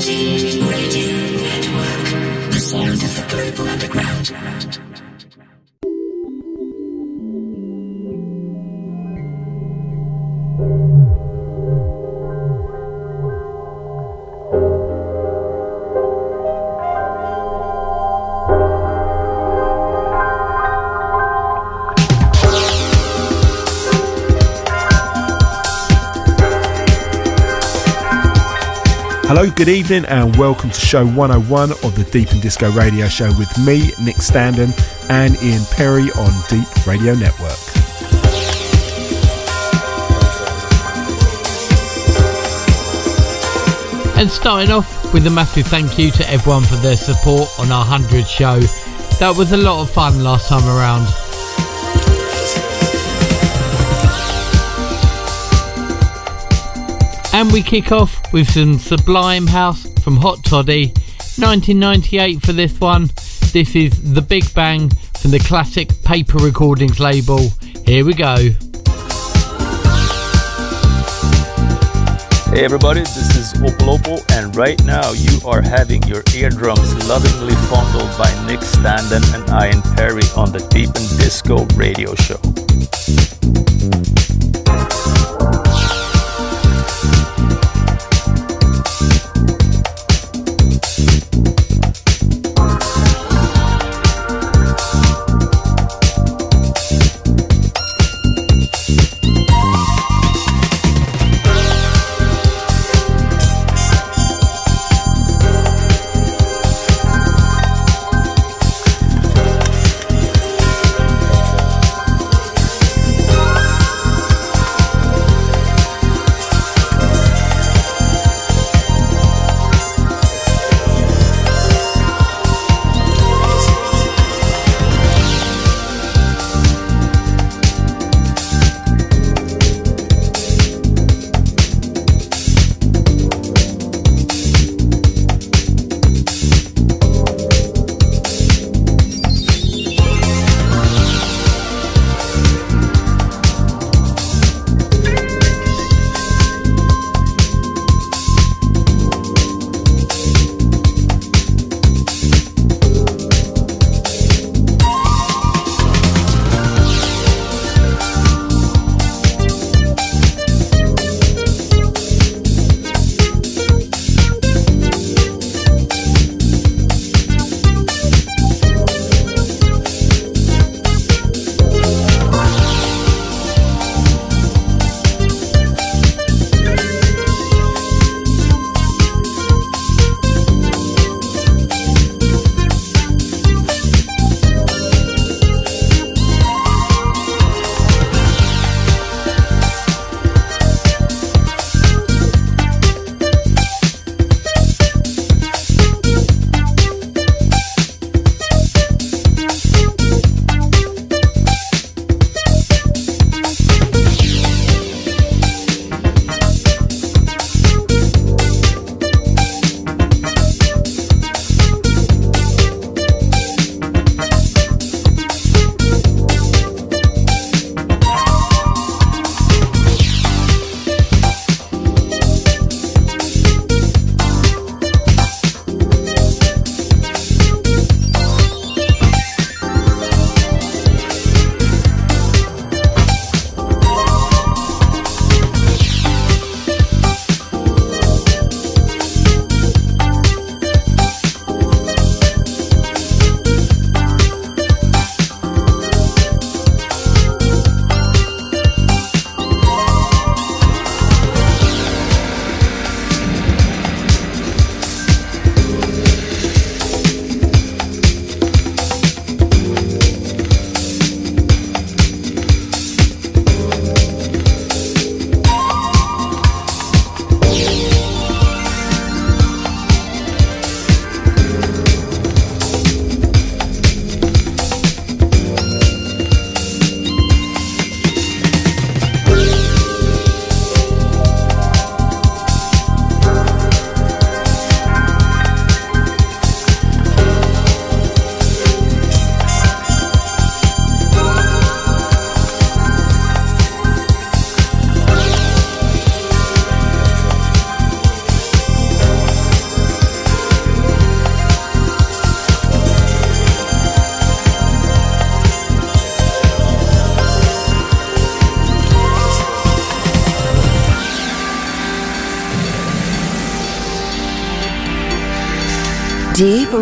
Network, the sound of the global underground. Hello, good evening, and welcome to show 101 of the Deep and Disco radio show with me, Nick Standen, and Ian Perry on Deep Radio Network. And starting off with a massive thank you to everyone for their support on our 100 show. That was a lot of fun last time around. And we kick off with some Sublime House from Hot Toddy, 1998 for this one. This is The Big Thang from the classic Paper Recordings label. Here we go. Hey everybody, this is Opal Opal, and right now you are having your eardrums lovingly fondled by Nick Standen and Ian Perry on the Deep and Disco radio show.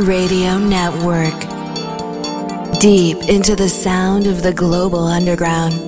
Radio Network. Deep into the sound of the global underground.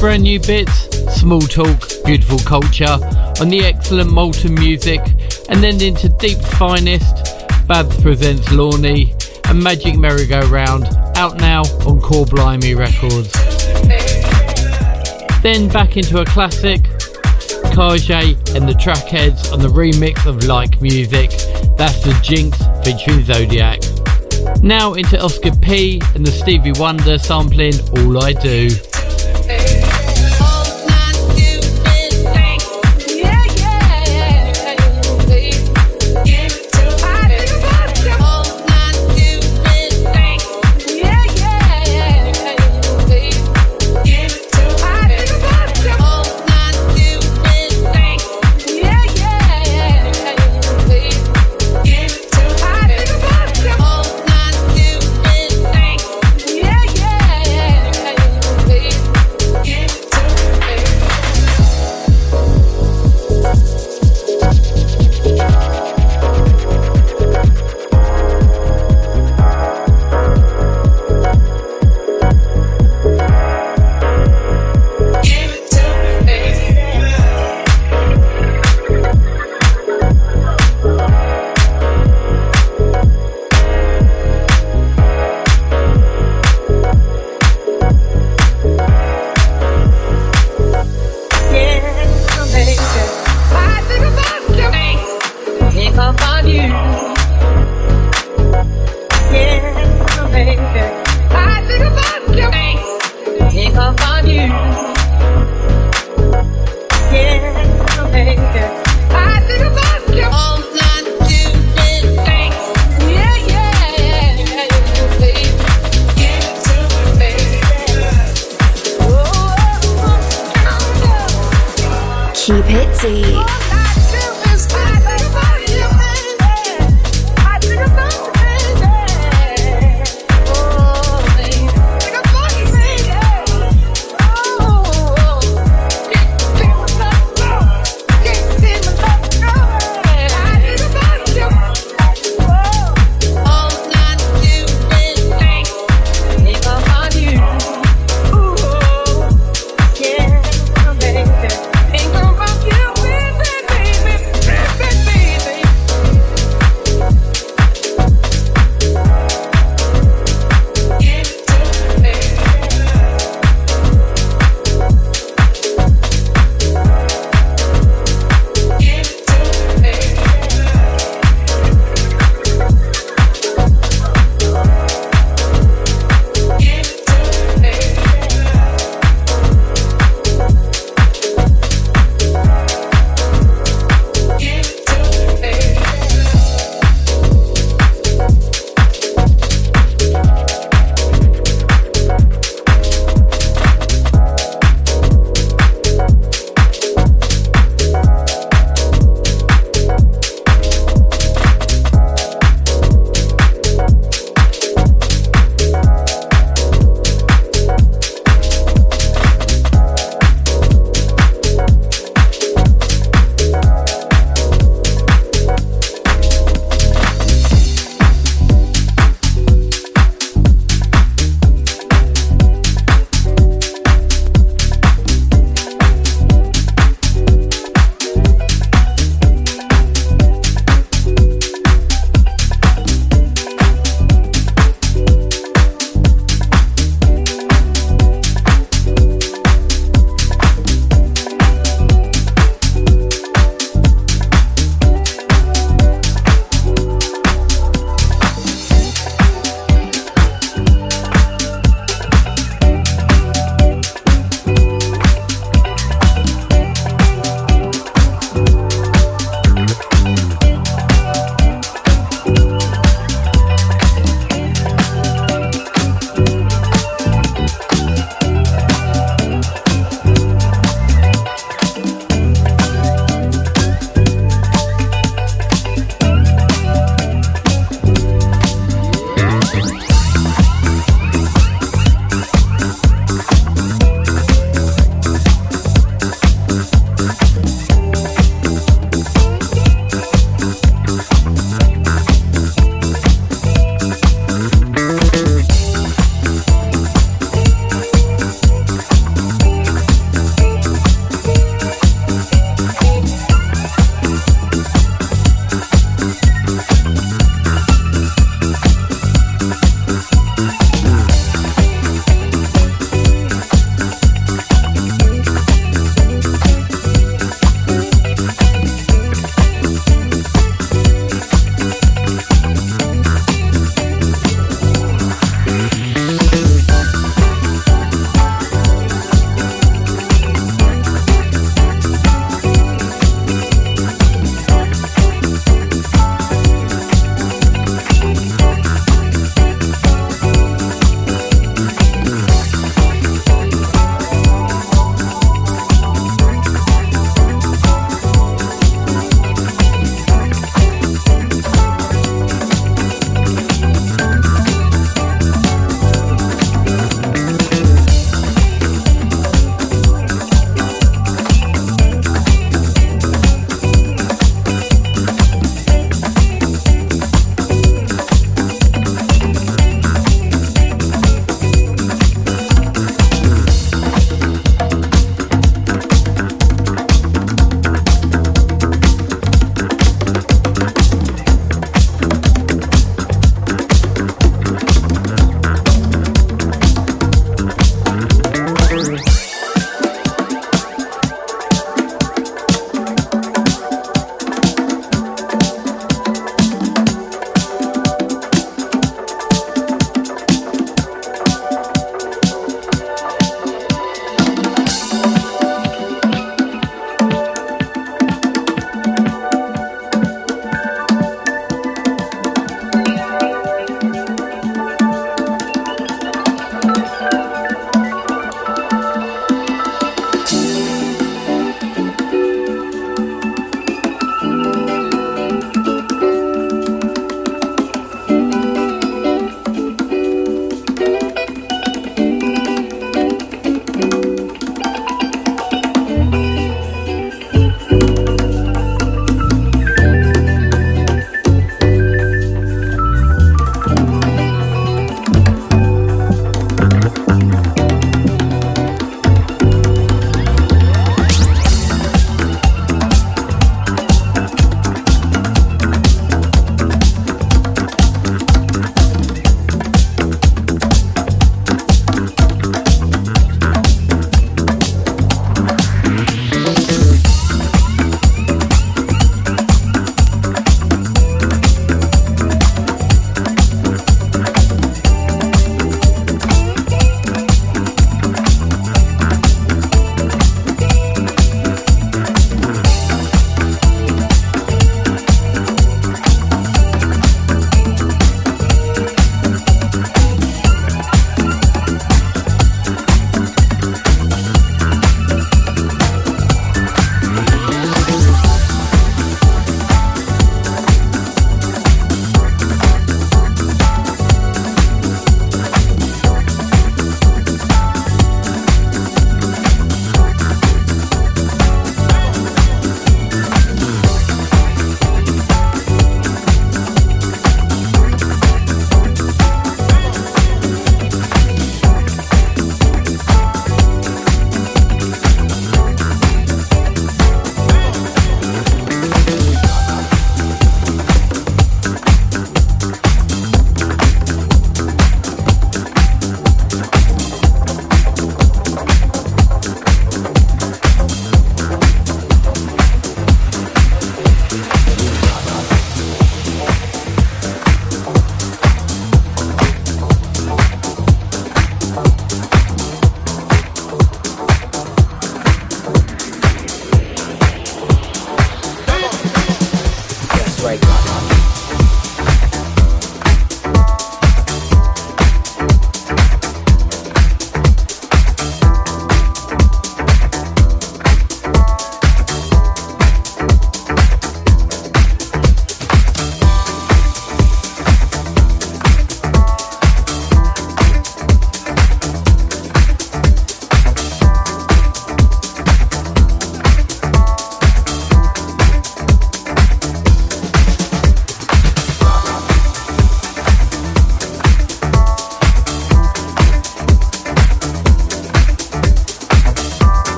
Brand new bits, small talk, beautiful culture, on the excellent Moulton music, and then into Deep finest, Babs presents Lorne, and Magic Merry-Go-Round, out now on Cor Blimey Records. Then back into a classic, Kaje and the Trackheadz on the remix of Like Music, that's the Jinks featuring Zodiac. Now into Oscar P and the Stevie Wonder sampling All I Do.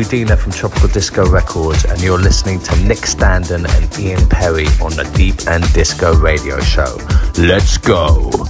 Mudina from Tropical Disco Records, and you're listening to Nick Standen and Ian Perry on the Deep and Disco Radio Show. Let's go!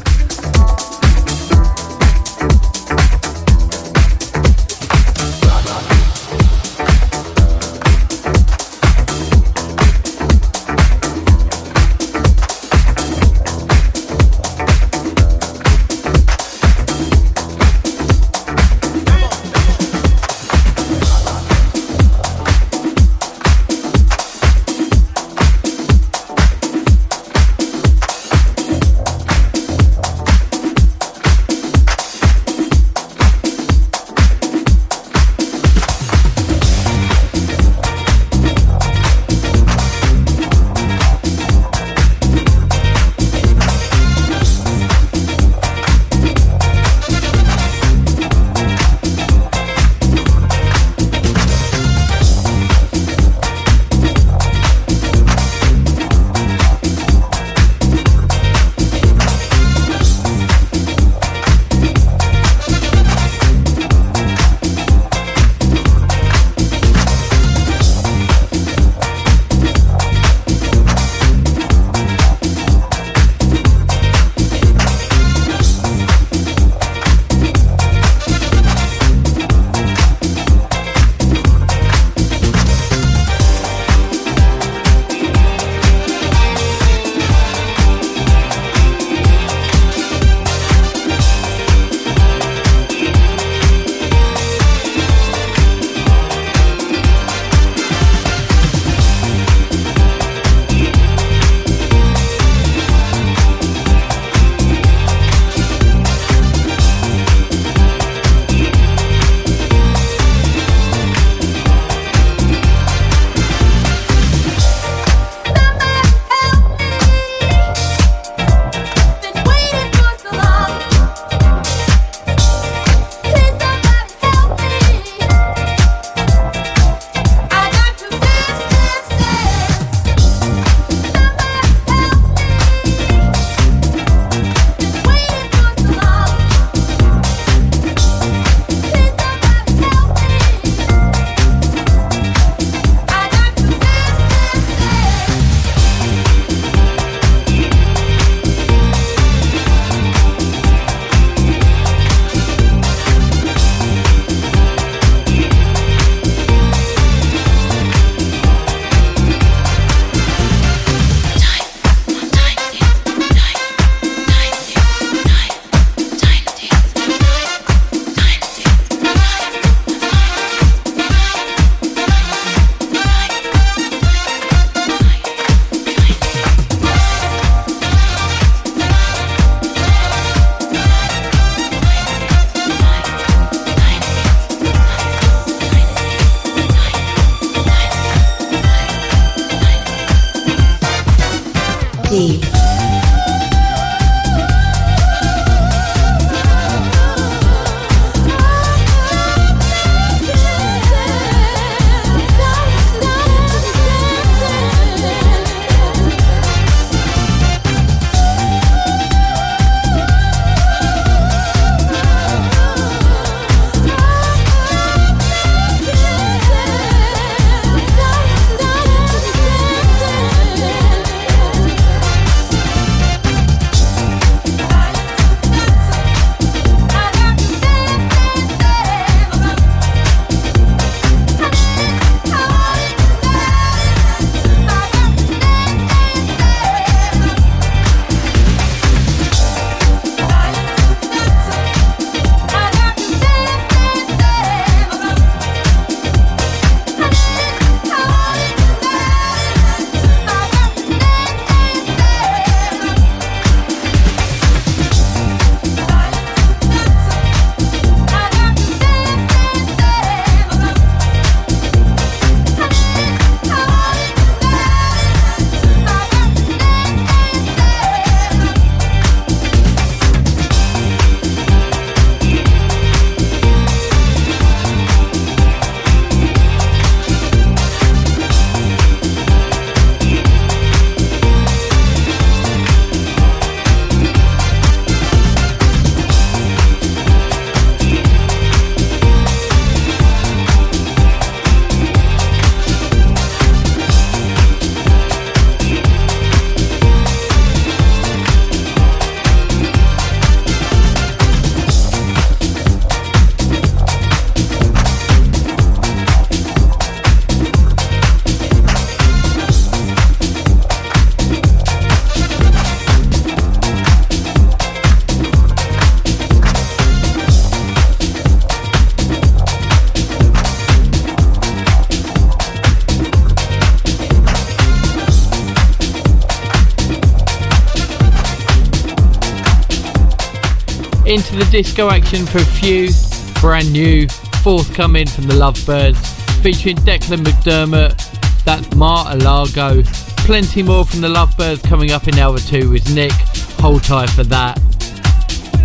Disco action for a few brand new forthcoming from the Lovebirds, featuring Declan McDermott, that's Mar-a-Lago. Plenty more from the Lovebirds coming up in hour two with Nick. Hold tight for that.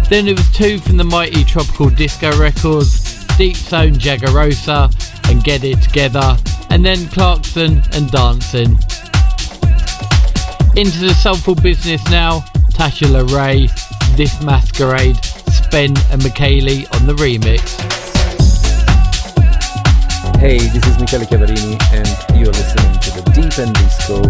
Then it was two from the mighty Tropical Disco Records, Deep Zone Jegerossa and Get It Together, and then Clarkson and Dancing. Into the soulful business now, Tasha LaRae, This Masquerade, Spen and Michele on the remix. Hey, this is Michele Chiavarini, and you're listening to the Deep End Disco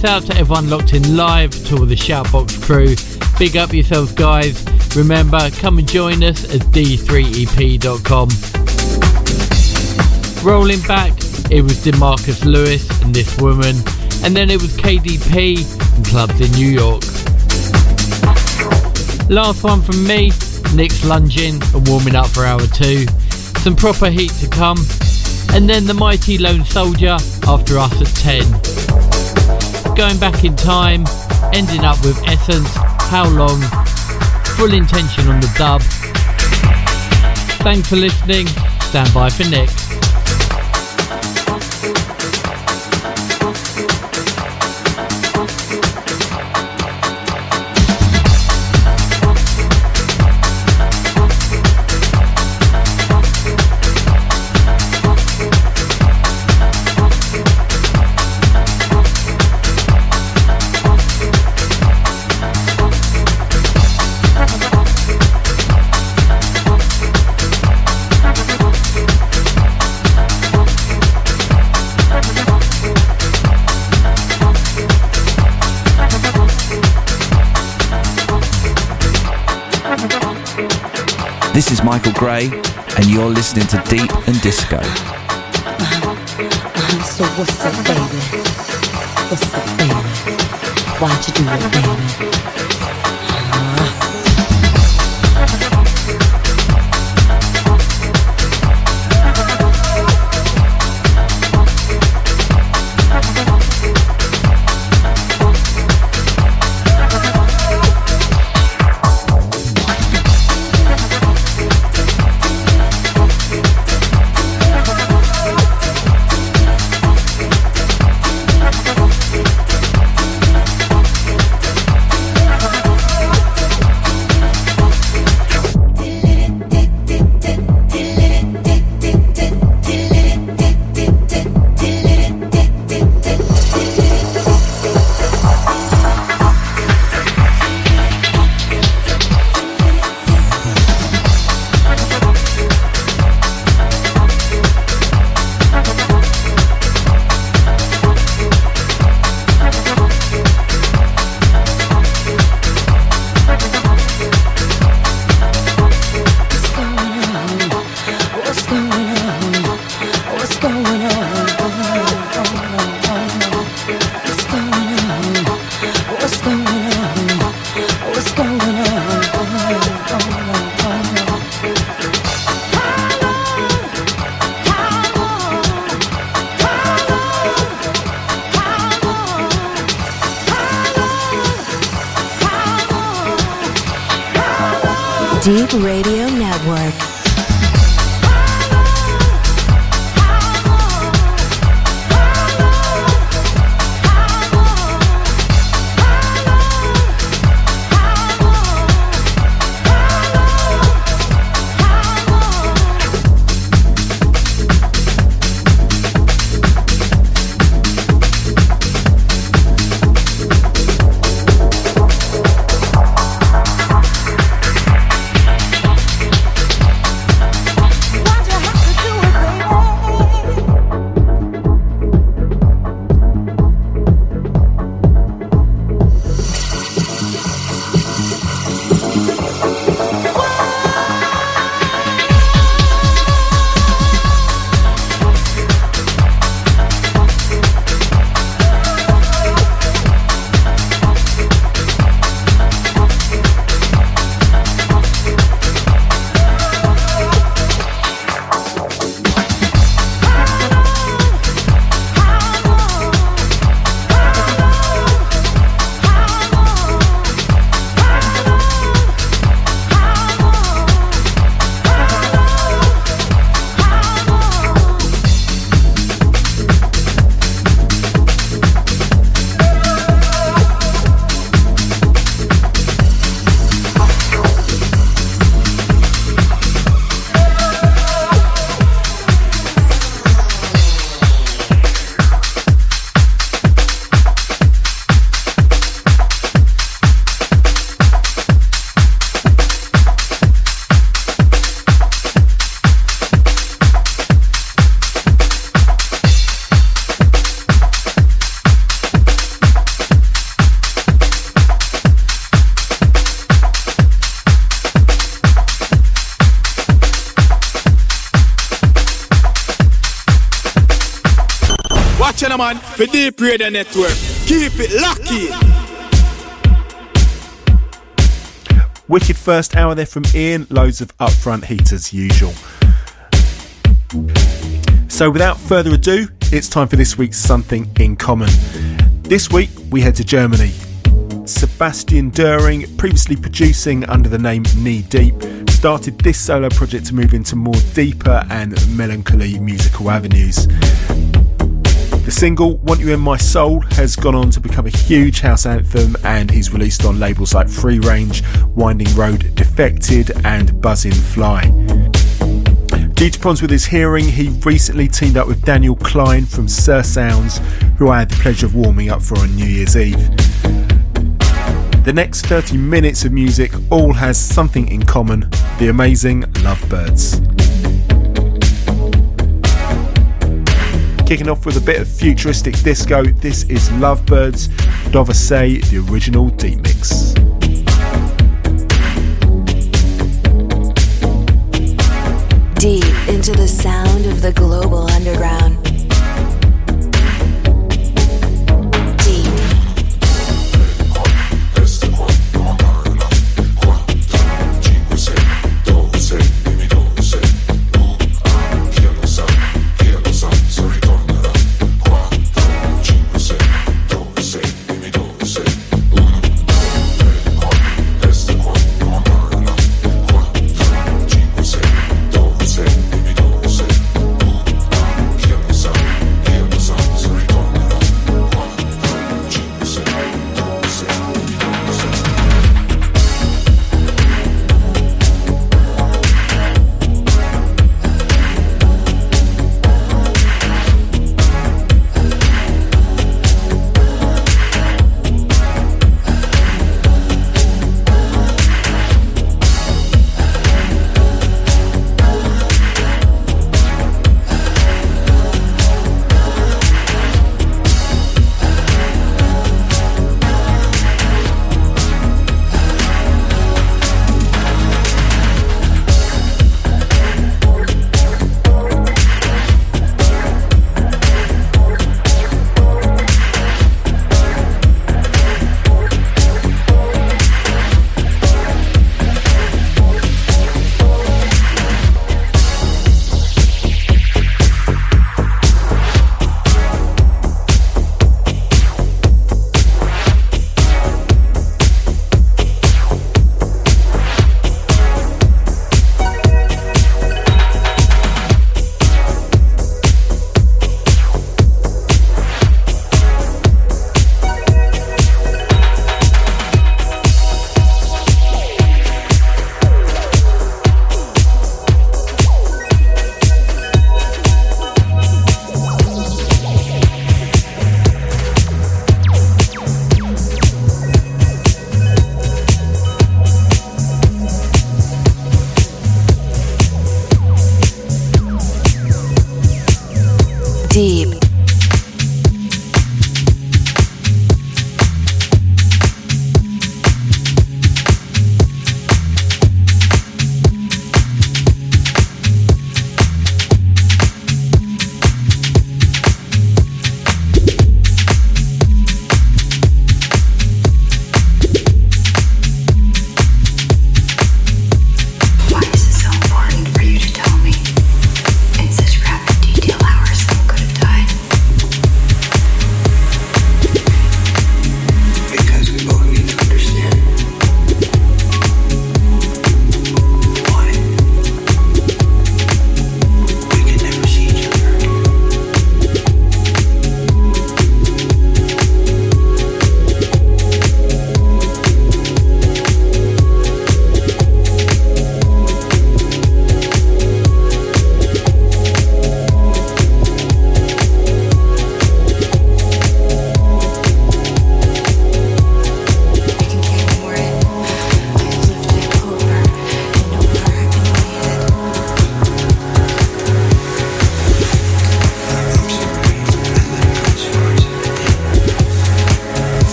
This out to everyone locked in live, to all the Shoutbox crew. Big up yourselves, guys. Remember, come and join us at d3ep.com. Rolling back, it was Demarkus Lewis and This Woman, and then it was KDP and clubs in New York. Last one from me, Nick's lunging and warming up for hour two. Some proper heat to come, and then the mighty Lone Soldier after us at 10. Going back in time, ending up with Essence, How Long, Full Intention on the dub. Thanks for listening. Stand by for next. Gray, and you're listening to Deep and Disco. Uh-huh, so what's up, baby? What's up, baby? Why'd you do it, baby? For Deep Radio Network. Keep it lucky. Wicked first hour there from Ian. Loads of upfront heat as usual. So without further ado, it's time for this week's Something in Common. This week we head to Germany. Sebastian Döring, previously producing under the name Knee Deep, started this solo project to move into more deeper and melancholy musical avenues. The single Want You in My Soul has gone on to become a huge house anthem and he's released on labels like Freerange, Winding Road, Defected, and Buzzin' Fly. Due to problems with his hearing, he recently teamed up with Daniel Klein from Sir Sounds, who I had the pleasure of warming up for on New Year's Eve. The next 30 minutes of music all has something in common the amazing Lovebirds. Kicking off with a bit of futuristic disco, this is Lovebirds, Dove Sei, the original deep mix. Deep into the sound of the global underground.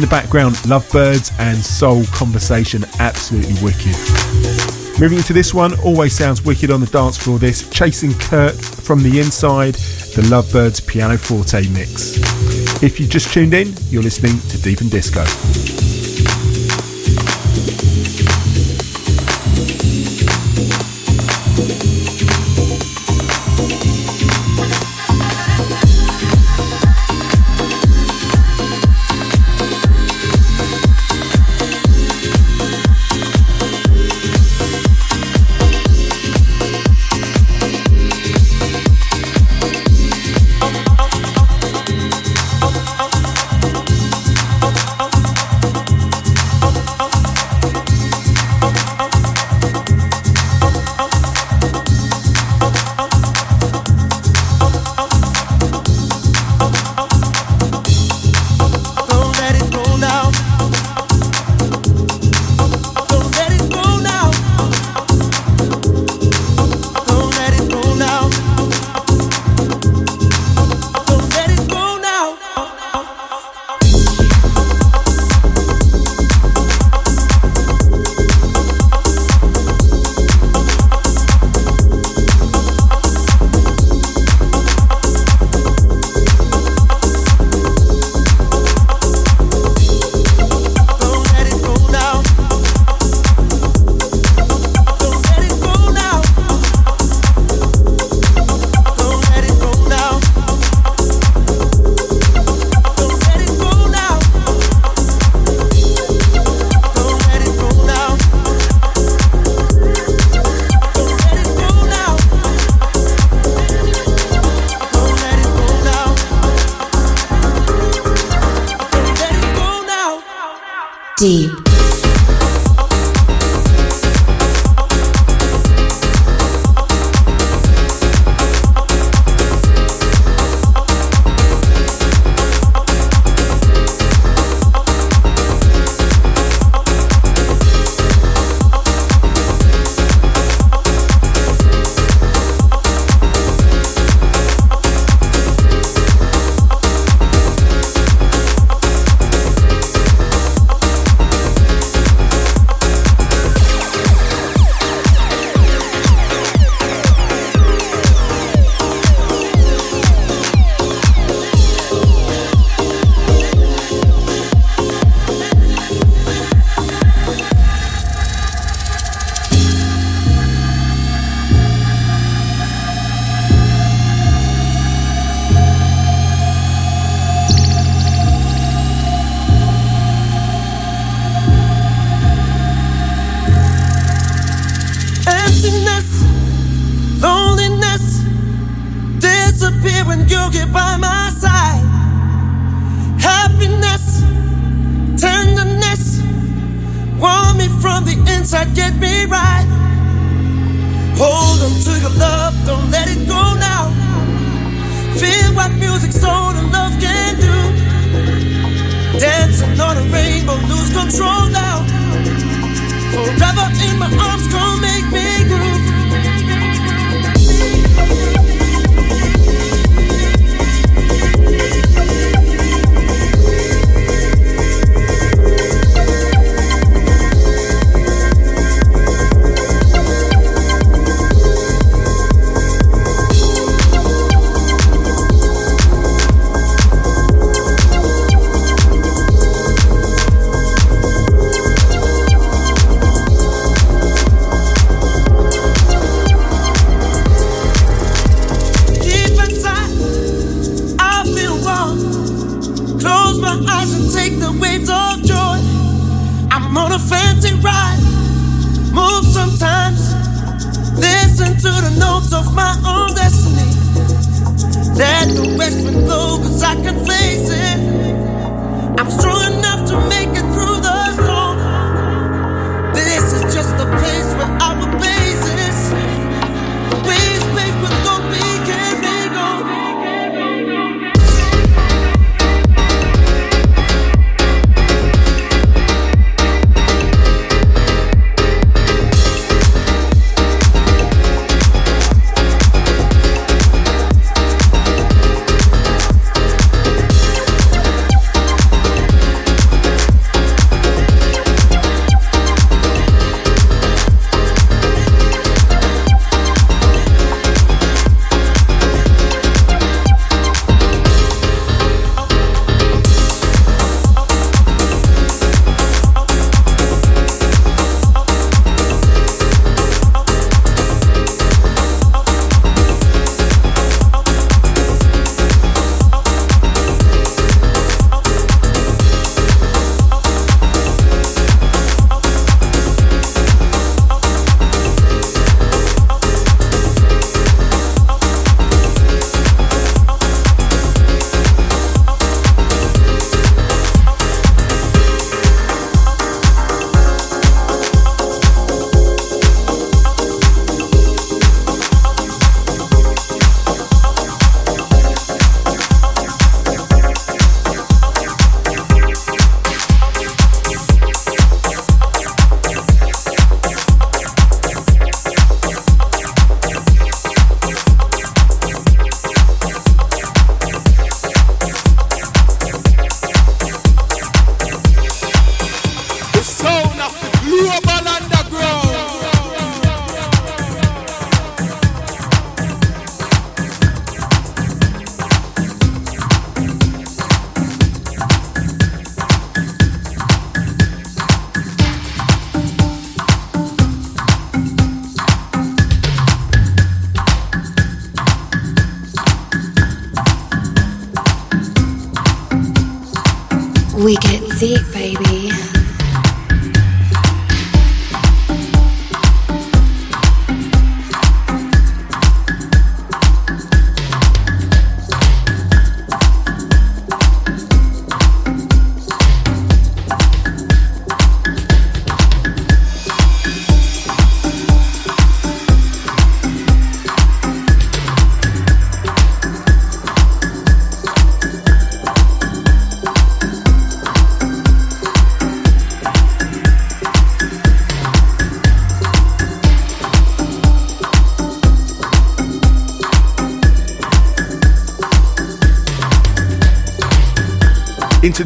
In the background, Lovebirds and Soul Conversation, absolutely wicked. Moving into this one, always sounds wicked on the dance floor. This Chasing Kurt from the inside, the Lovebirds pianoforte mix. If you just tuned in, you're listening to Deep and Disco.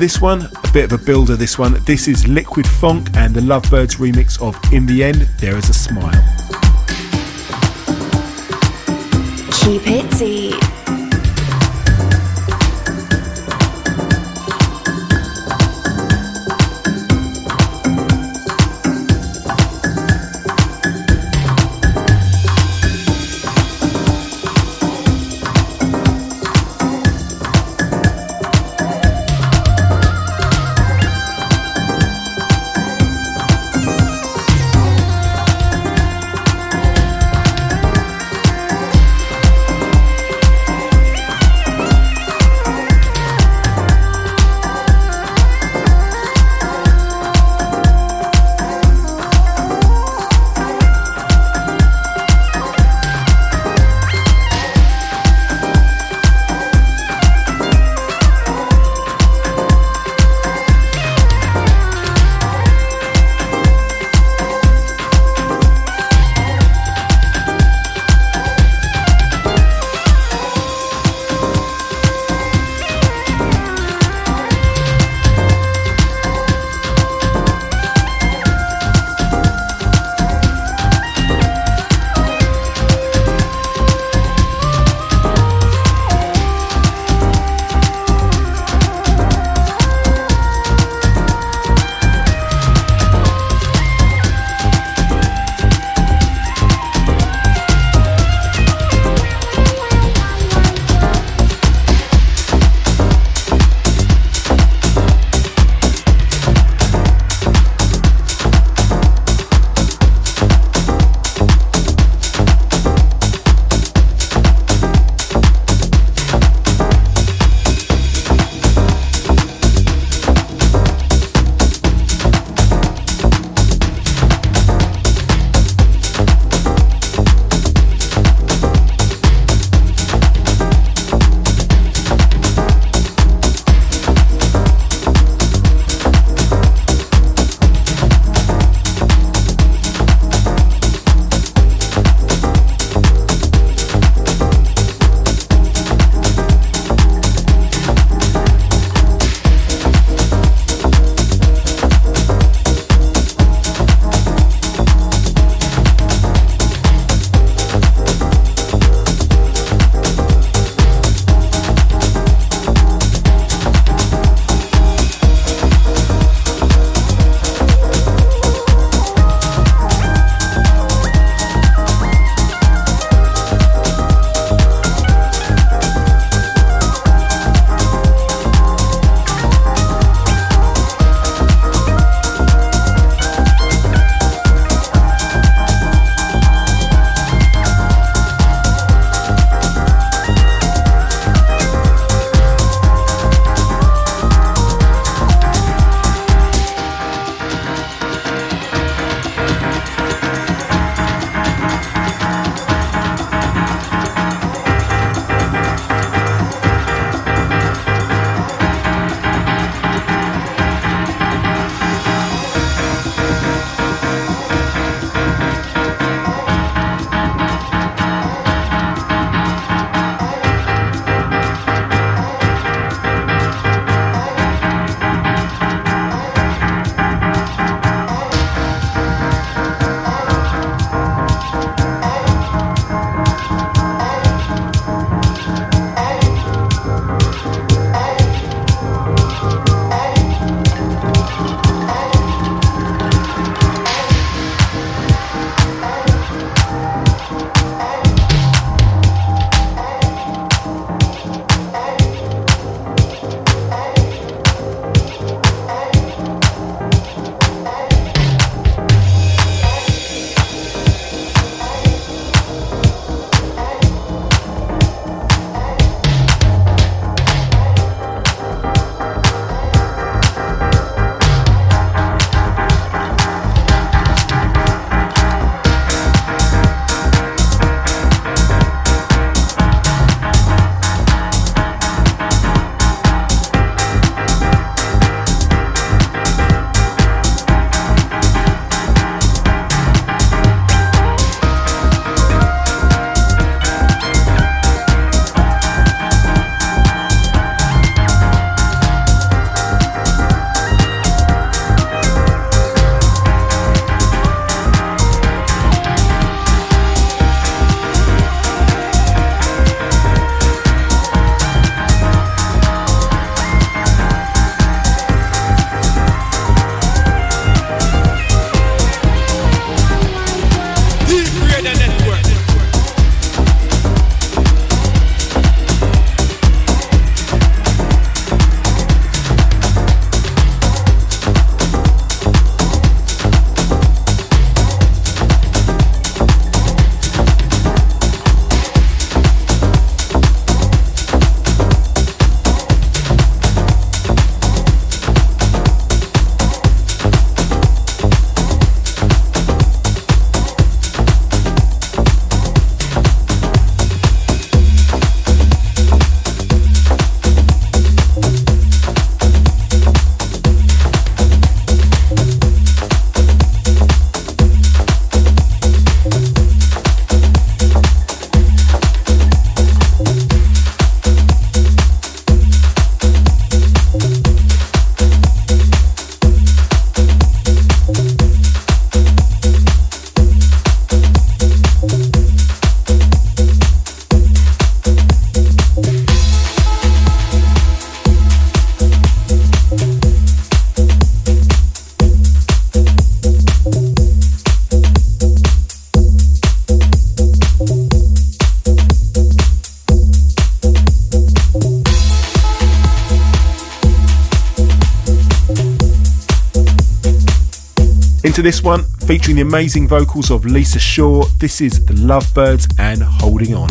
This one, a bit of a builder this one. This is Liquid Phonk and the Lovebirds remix of In the End, There Is a Smile. Keep it deep. into this one, featuring the amazing vocals of Lisa Shaw. This is The Lovebirds and Holding On.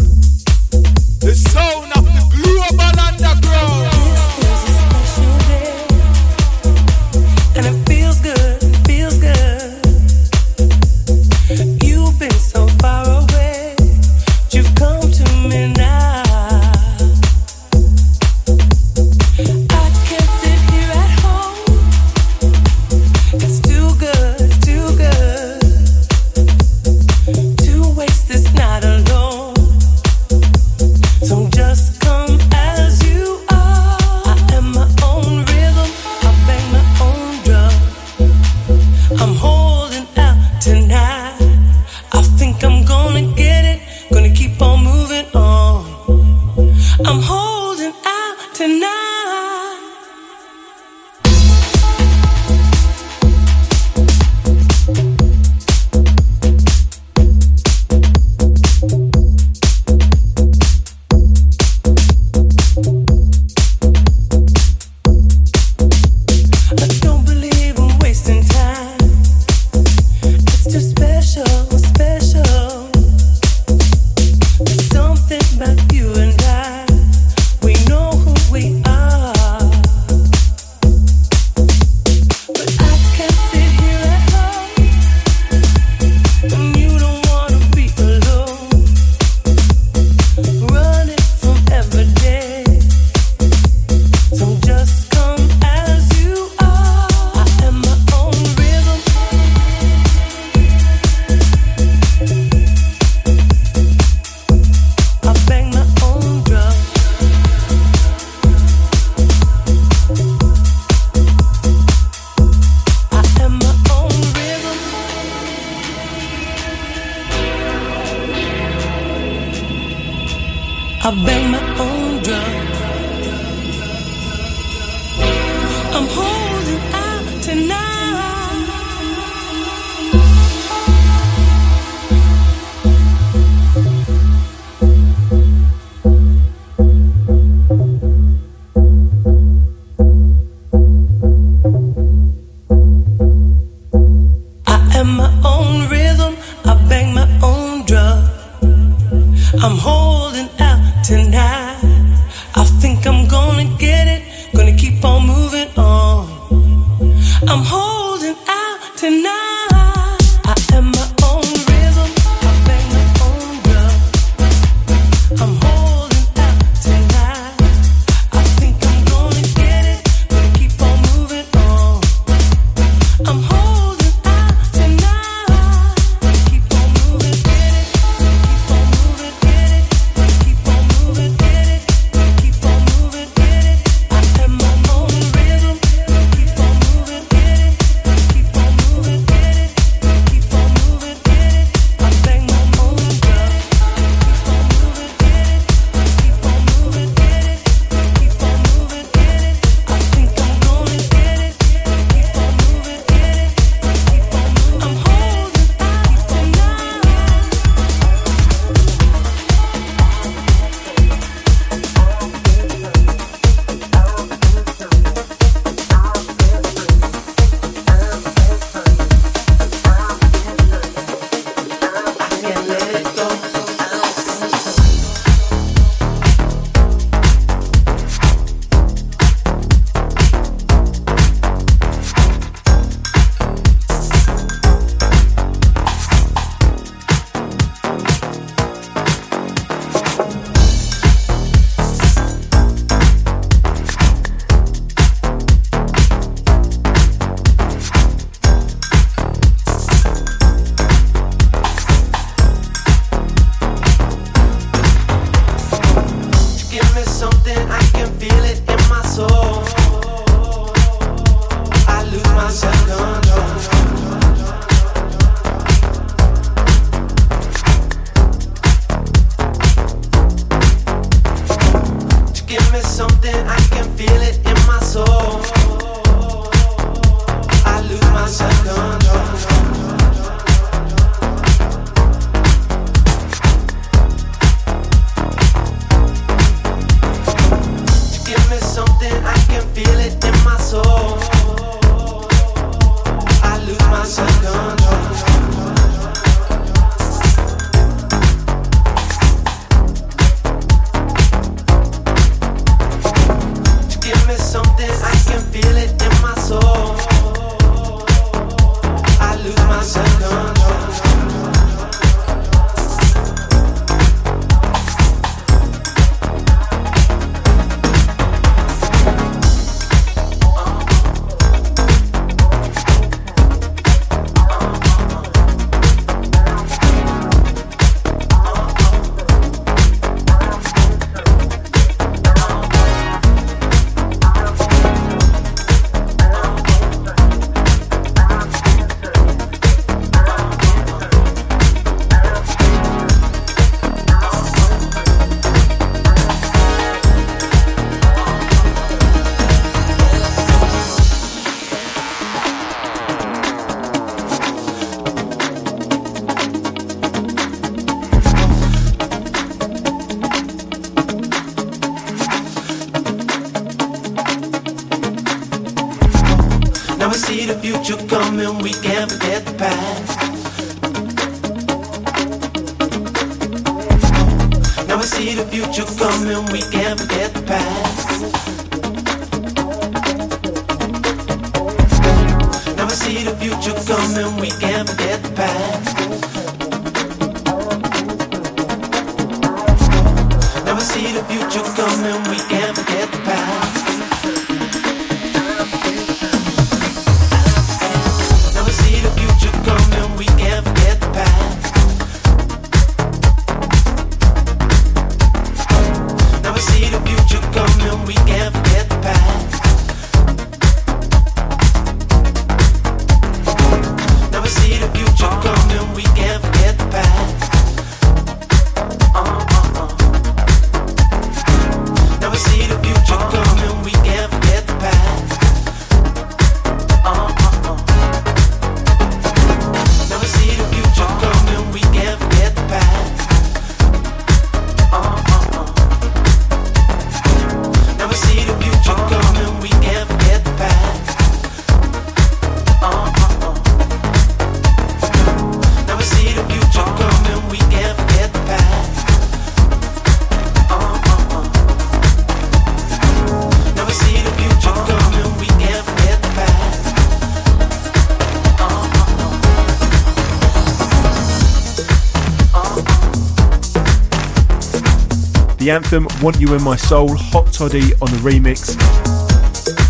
The anthem Want You in My Soul, Hot Toddy on the remix.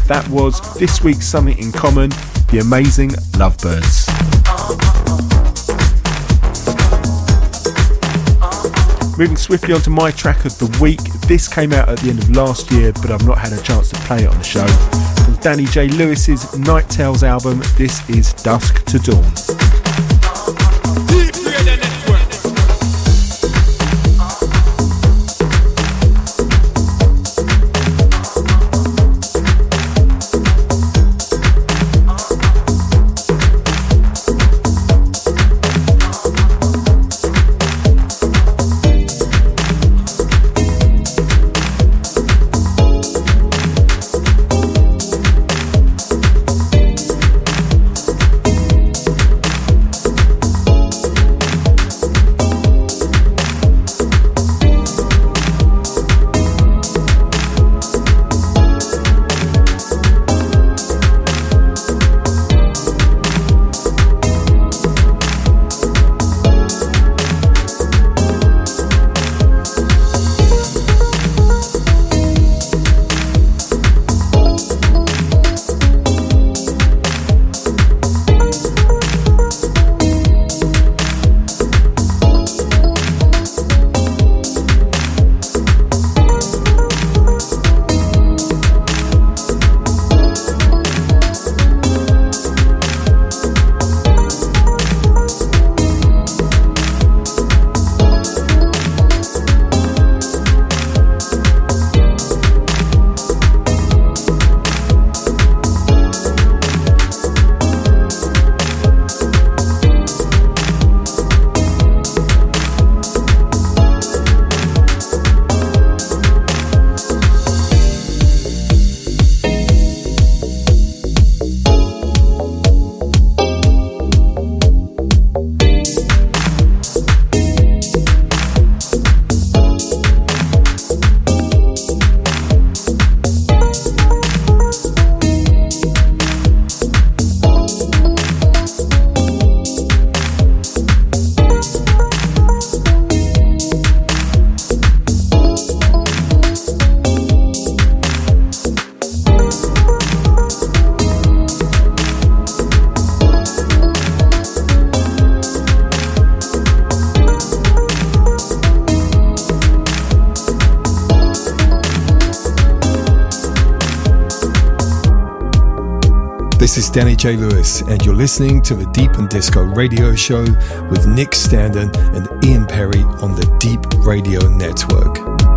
That was this week's Something in Common, the amazing Lovebirds. Moving swiftly on to my track of the week. This came out at the end of last year, but I've not had a chance to play it on the show. From Danny J. Lewis's Night Tales album, this is Dusk to Dawn. This is Danny J. Lewis, and you're listening to the Deep and Disco Radio Show with Nick Standen and Ian Perry on the Deep Radio Network.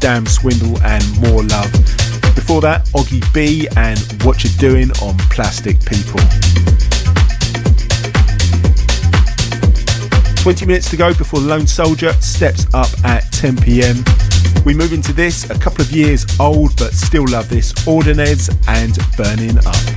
Dam Swindle and More Love. Before that, Oggie B and What You're Doing on Plastik People. 20 minutes to go before Lone Soldier steps up at 10 pm. We move into this, a couple of years old but still love this, Ordonez and Burning Up.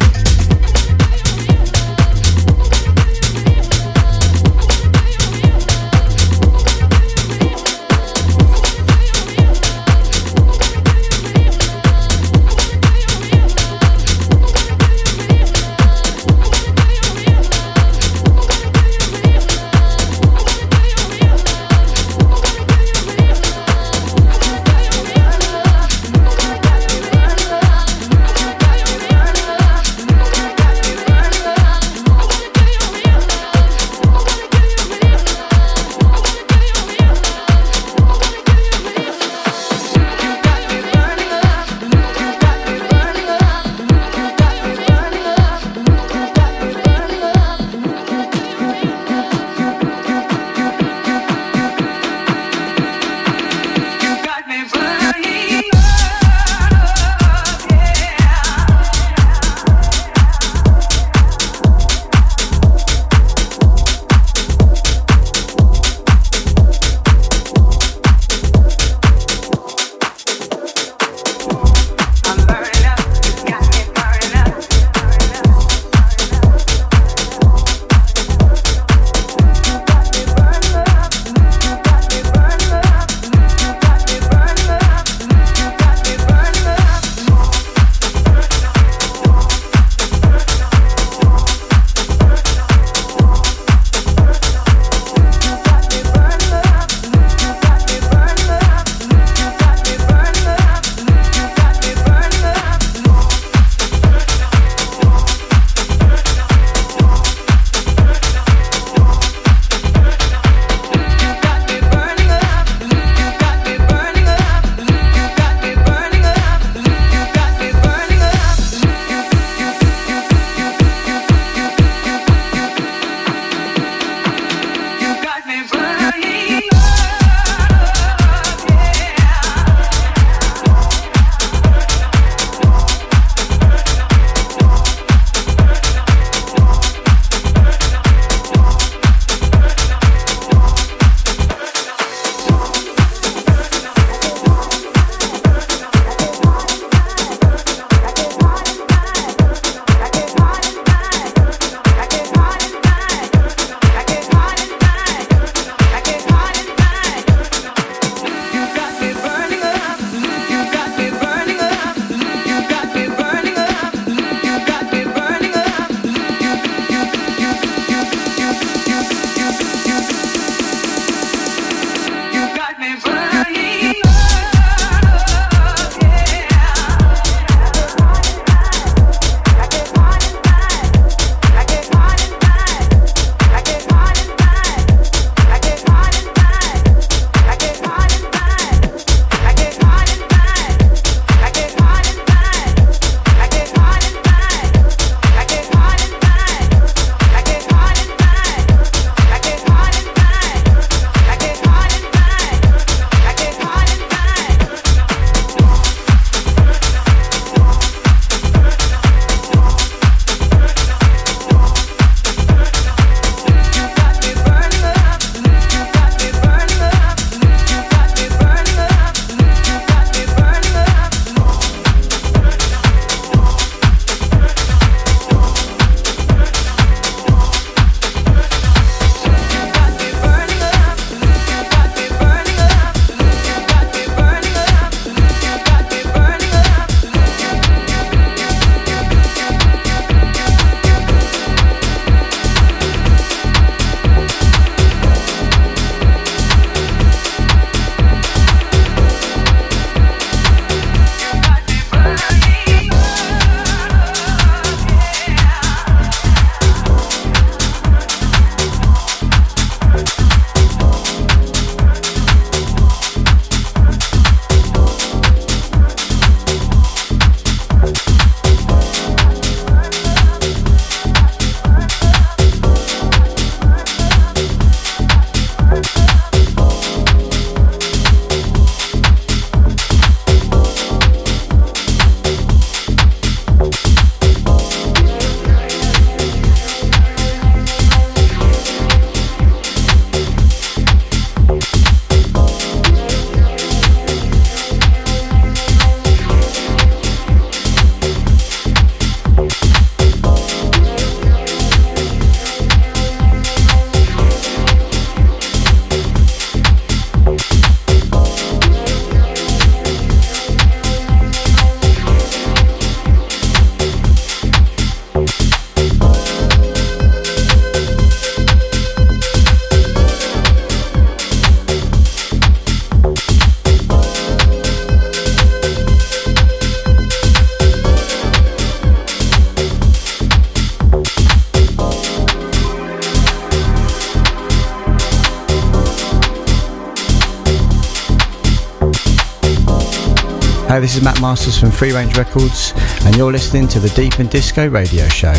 This is Matt Masters from Freerange Records, and you're listening to the Deep and Disco Radio Show.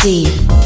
Deep.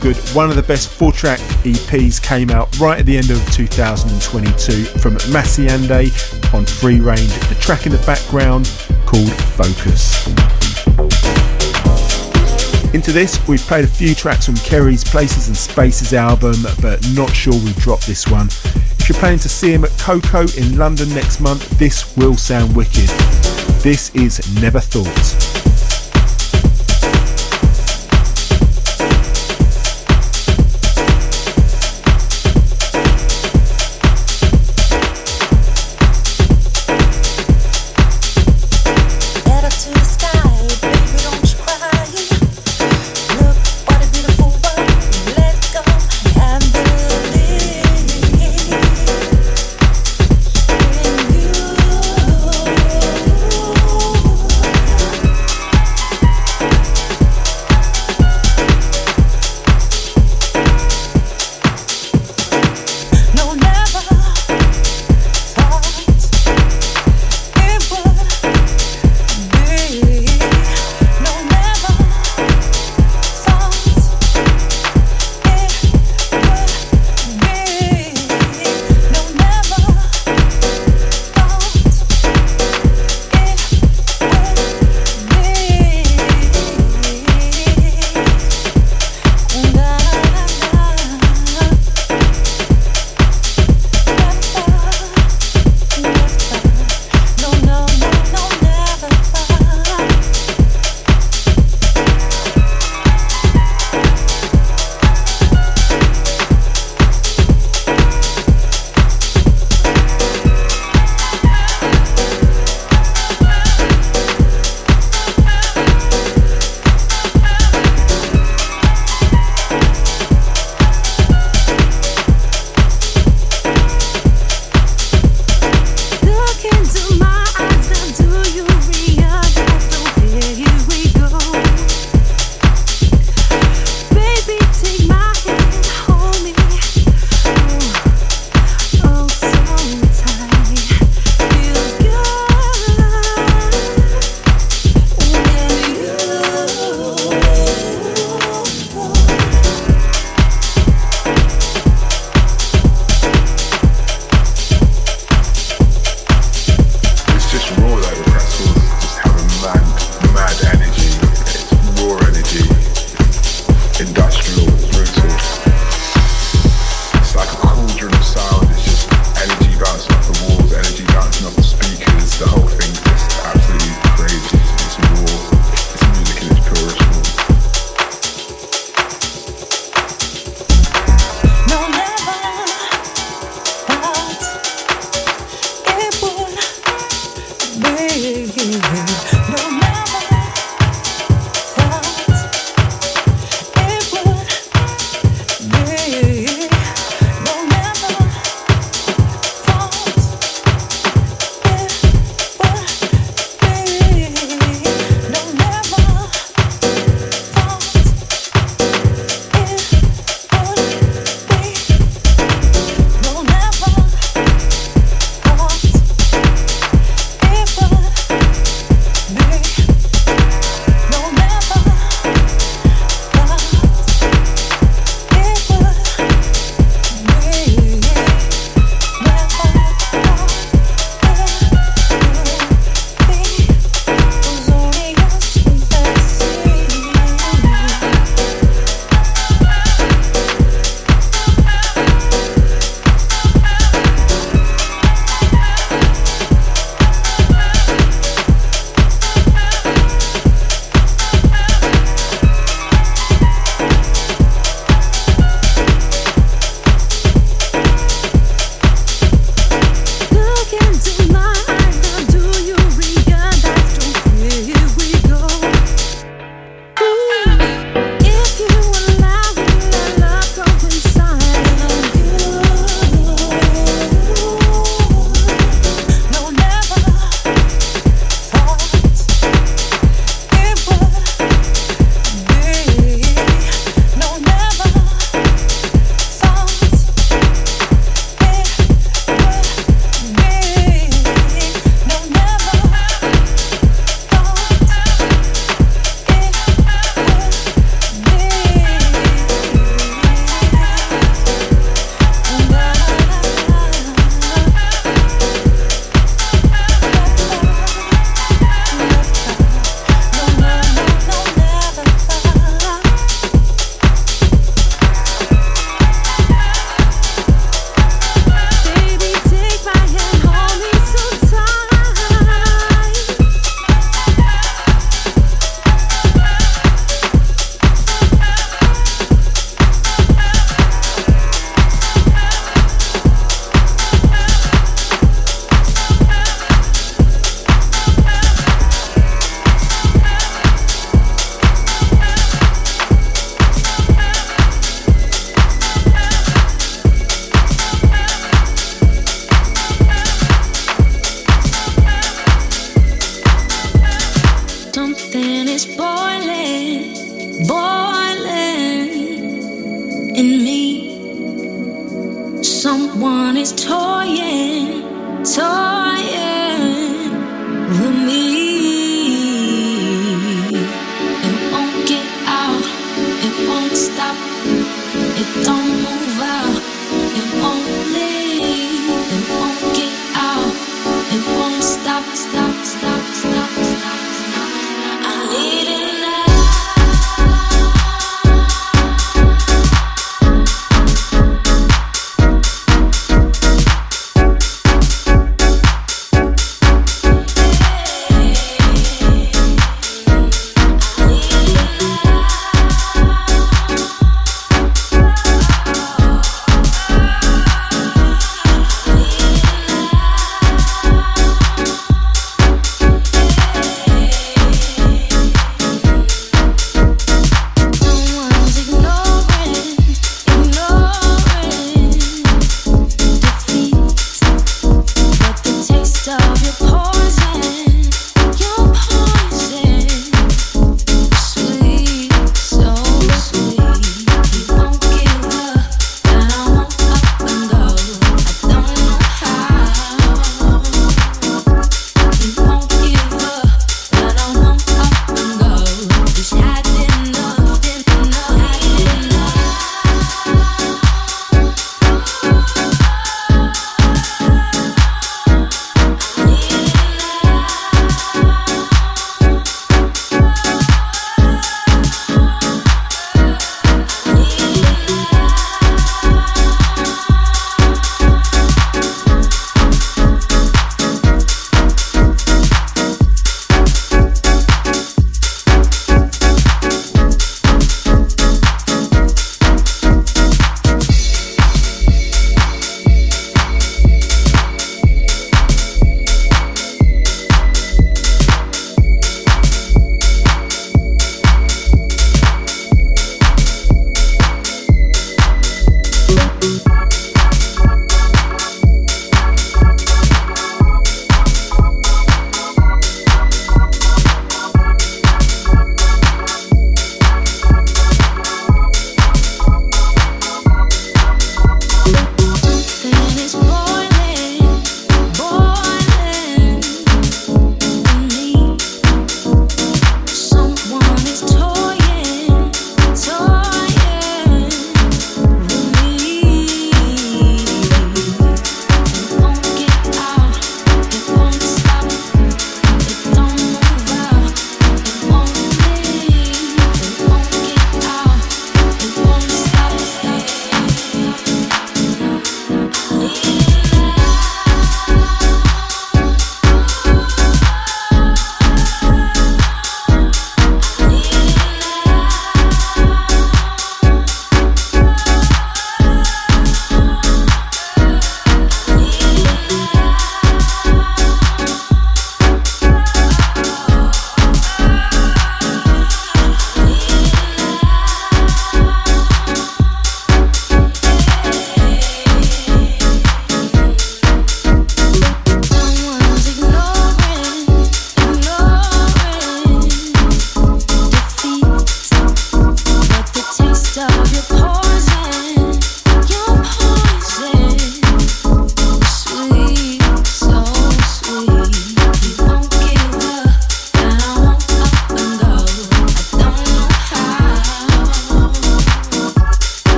Good. One of the best four track EPs came out right at the end of 2022 from Massiande on Freerange. The track in the background called Focus. Into this, we've played a few tracks from Kerri's Places and Spaces album, but not sure we dropped this one. If you're planning to see him at KOKO in London next month, this will sound wicked. This is Never Thought.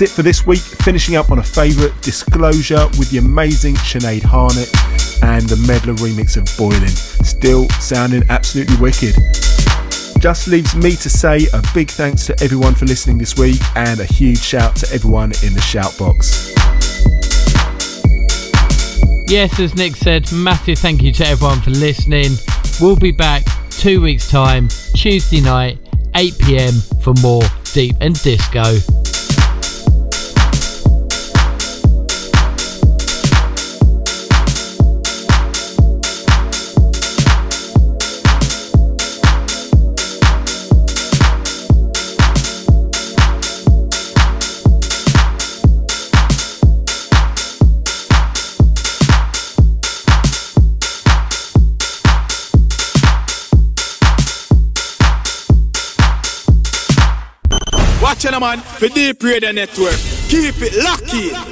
That's it for this week, finishing up on a favourite disclosure with the amazing Sinead Harnett and the Medlar remix of Boiling. Still sounding absolutely wicked. Just leaves me to say a big thanks to everyone for listening this week and a huge shout to everyone in the shout box. Yes, as Nick said, massive thank you to everyone for listening. We'll be back two weeks' time, Tuesday night, 8 pm, for more Deep and Disco. Man, for Deep Radio Network. Keep it lucky.